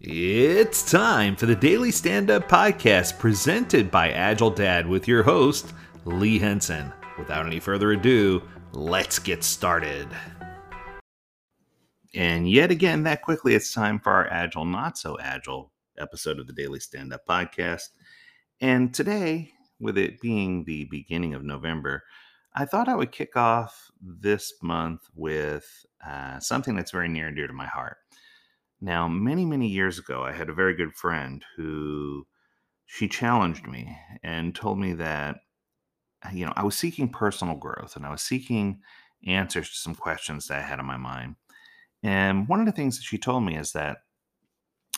It's time for the Daily Stand Up Podcast presented by Agile Dad with your host, Lee Henson. Without any further ado, let's get started. And yet again, that quickly, it's time for our Agile, Not So Agile episode of the Daily Stand Up Podcast. And today, with it being the beginning of November, I thought I would kick off this month with uh, something that's very near and dear to my heart. Now, many, many years ago, I had a very good friend who she challenged me and told me that, uh, you know, I was seeking personal growth and I was seeking answers to some questions that I had in my mind. And one of the things that she told me is that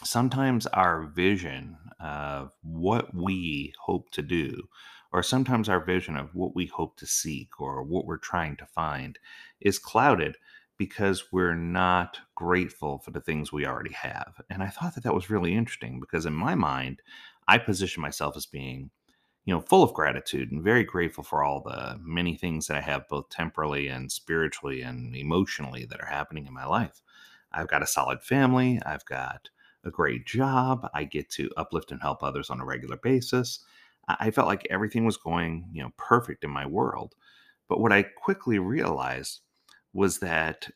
sometimes our vision of what we hope to do, or sometimes our vision of what we hope to seek or what we're trying to find, is clouded because we're not grateful for the things we already have. And I thought that that was really interesting because in my mind, I position myself as being, you know, full of gratitude and very grateful for all the many things that I have both temporally and spiritually and emotionally that are happening in my life. I've got a solid family, I've got a great job, I get to uplift and help others on a regular basis. I felt like everything was going, you know, perfect in my world. But what I quickly realized was that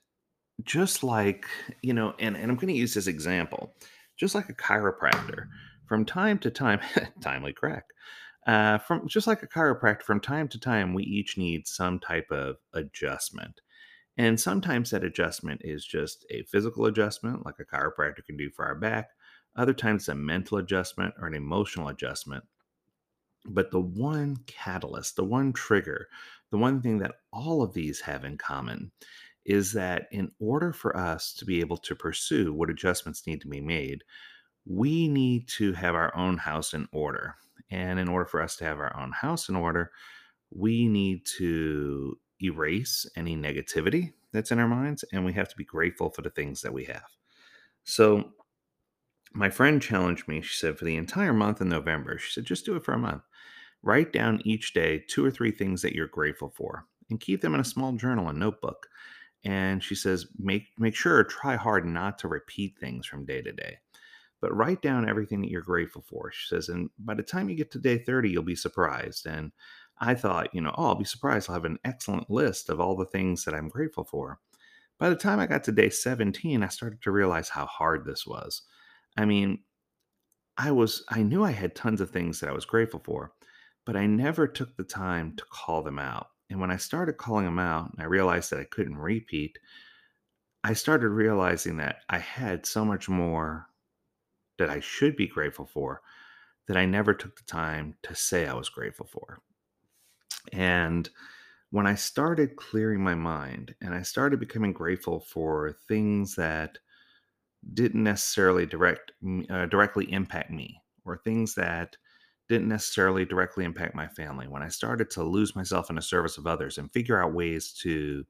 just like, you know, and, and I'm going to use this example, just like a chiropractor, from time to time, timely crack, uh, from just like a chiropractor, from time to time, we each need some type of adjustment. And sometimes that adjustment is just a physical adjustment, like a chiropractor can do for our back. Other times, a mental adjustment or an emotional adjustment. But the one catalyst, the one trigger, the one thing that all of these have in common is that in order for us to be able to pursue what adjustments need to be made, we need to have our own house in order. And in order for us to have our own house in order, we need to erase any negativity that's in our minds and we have to be grateful for the things that we have. So, my friend challenged me. She said, for the entire month in November, she said, just do it for a month. Write down each day two or three things that you're grateful for and keep them in a small journal and notebook. And she says, make, make sure, try hard not to repeat things from day to day, but write down everything that you're grateful for. She says, and by the time you get to day 30, you'll be surprised. And I thought, you know, oh, I'll be surprised. I'll have an excellent list of all the things that I'm grateful for. By the time I got to day 17, I started to realize how hard this was. I mean, I was, I knew I had tons of things that I was grateful for, but I never took the time to call them out. And when I started calling them out and I realized that I couldn't repeat, I started realizing that I had so much more that I should be grateful for that I never took the time to say I was grateful for. And when I started clearing my mind and I started becoming grateful for things that didn't necessarily direct uh, directly impact me or things that didn't necessarily directly impact my family. When I started to lose myself in the service of others and figure out ways to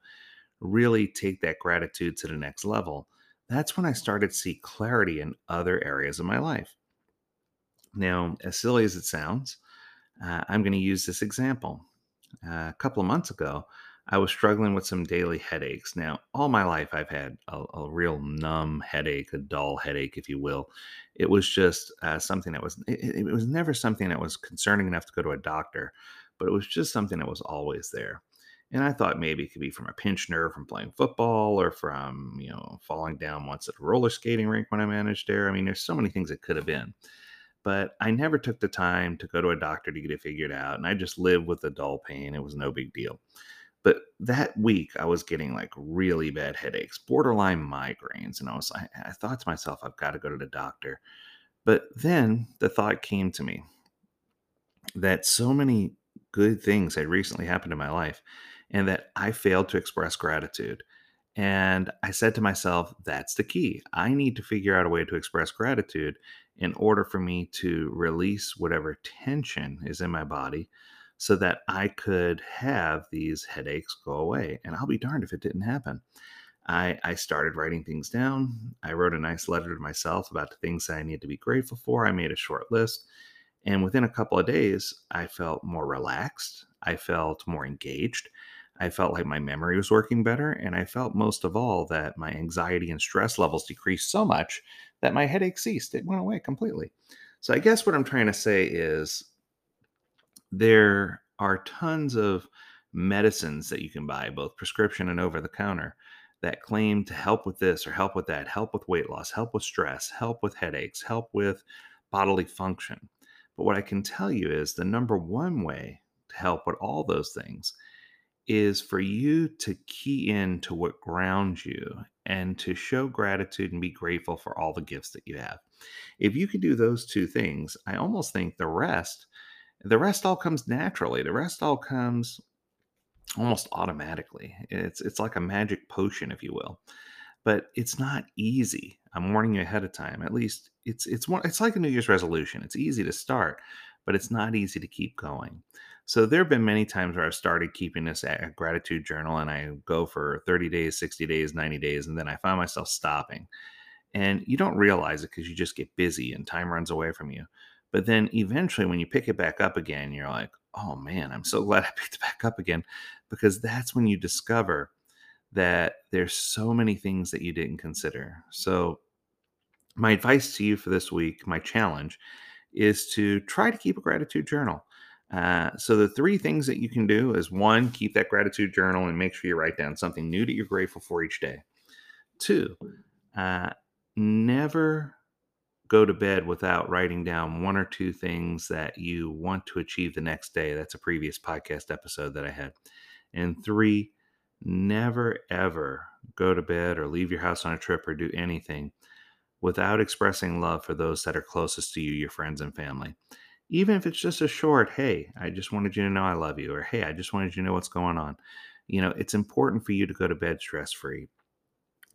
really take that gratitude to the next level, that's when I started to see clarity in other areas of my life. Now, as silly as it sounds, uh, I'm going to use this example. Uh, a couple of months ago, I was struggling with some daily headaches. Now, all my life, I've had a, a real numb headache, a dull headache, if you will. It was just uh, something that was, it, it was never something that was concerning enough to go to a doctor, but it was just something that was always there. And I thought maybe it could be from a pinched nerve from playing football or from, you know, falling down once at a roller skating rink when I managed there. I mean, there's so many things it could have been. But I never took the time to go to a doctor to get it figured out. And I just lived with the dull pain. It was no big deal. But that week, I was getting like really bad headaches, borderline migraines. And I was, I, I thought to myself, I've got to go to the doctor. But then the thought came to me that so many good things had recently happened in my life and that I failed to express gratitude. And I said to myself, that's the key. I need to figure out a way to express gratitude in order for me to release whatever tension is in my body so that I could have these headaches go away. And I'll be darned if it didn't happen. I, I started writing things down. I wrote a nice letter to myself about the things that I need to be grateful for. I made a short list. And within a couple of days, I felt more relaxed. I felt more engaged. I felt like my memory was working better. And I felt most of all that my anxiety and stress levels decreased so much that my headache ceased. It went away completely. So I guess what I'm trying to say is there are tons of medicines that you can buy, both prescription and over the counter, that claim to help with this or help with that, help with weight loss, help with stress, help with headaches, help with bodily function. But what I can tell you is the number one way to help with all those things is for you to key in to what grounds you and to show gratitude and be grateful for all the gifts that you have. If you could do those two things, I almost think the rest the rest all comes naturally. The rest all comes almost automatically. It's it's like a magic potion if you will. But it's not easy. I'm warning you ahead of time. At least it's it's one it's like a New Year's resolution. It's easy to start, but it's not easy to keep going. So there have been many times where I've started keeping this gratitude journal and I go for 30 days, 60 days, 90 days, and then I find myself stopping. And you don't realize it because you just get busy and time runs away from you. But then eventually, when you pick it back up again, you're like, oh man, I'm so glad I picked it back up again because that's when you discover that there's so many things that you didn't consider. So, my advice to you for this week, my challenge, is to try to keep a gratitude journal. Uh, so the three things that you can do is one, keep that gratitude journal and make sure you write down something new that you're grateful for each day. Two, uh, never go to bed without writing down one or two things that you want to achieve the next day. That's a previous podcast episode that I had. And three, never ever go to bed or leave your house on a trip or do anything without expressing love for those that are closest to you, your friends and family even if it's just a short, hey, I just wanted you to know I love you, or hey, I just wanted you to know what's going on. You know, it's important for you to go to bed stress free.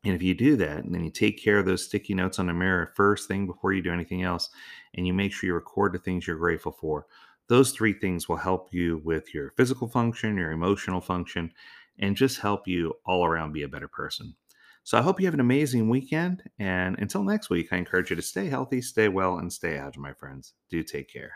And if you do that, and then you take care of those sticky notes on the mirror first thing before you do anything else, and you make sure you record the things you're grateful for, those three things will help you with your physical function, your emotional function, and just help you all around be a better person. So I hope you have an amazing weekend. And until next week, I encourage you to stay healthy, stay well, and stay agile, my friends. Do take care.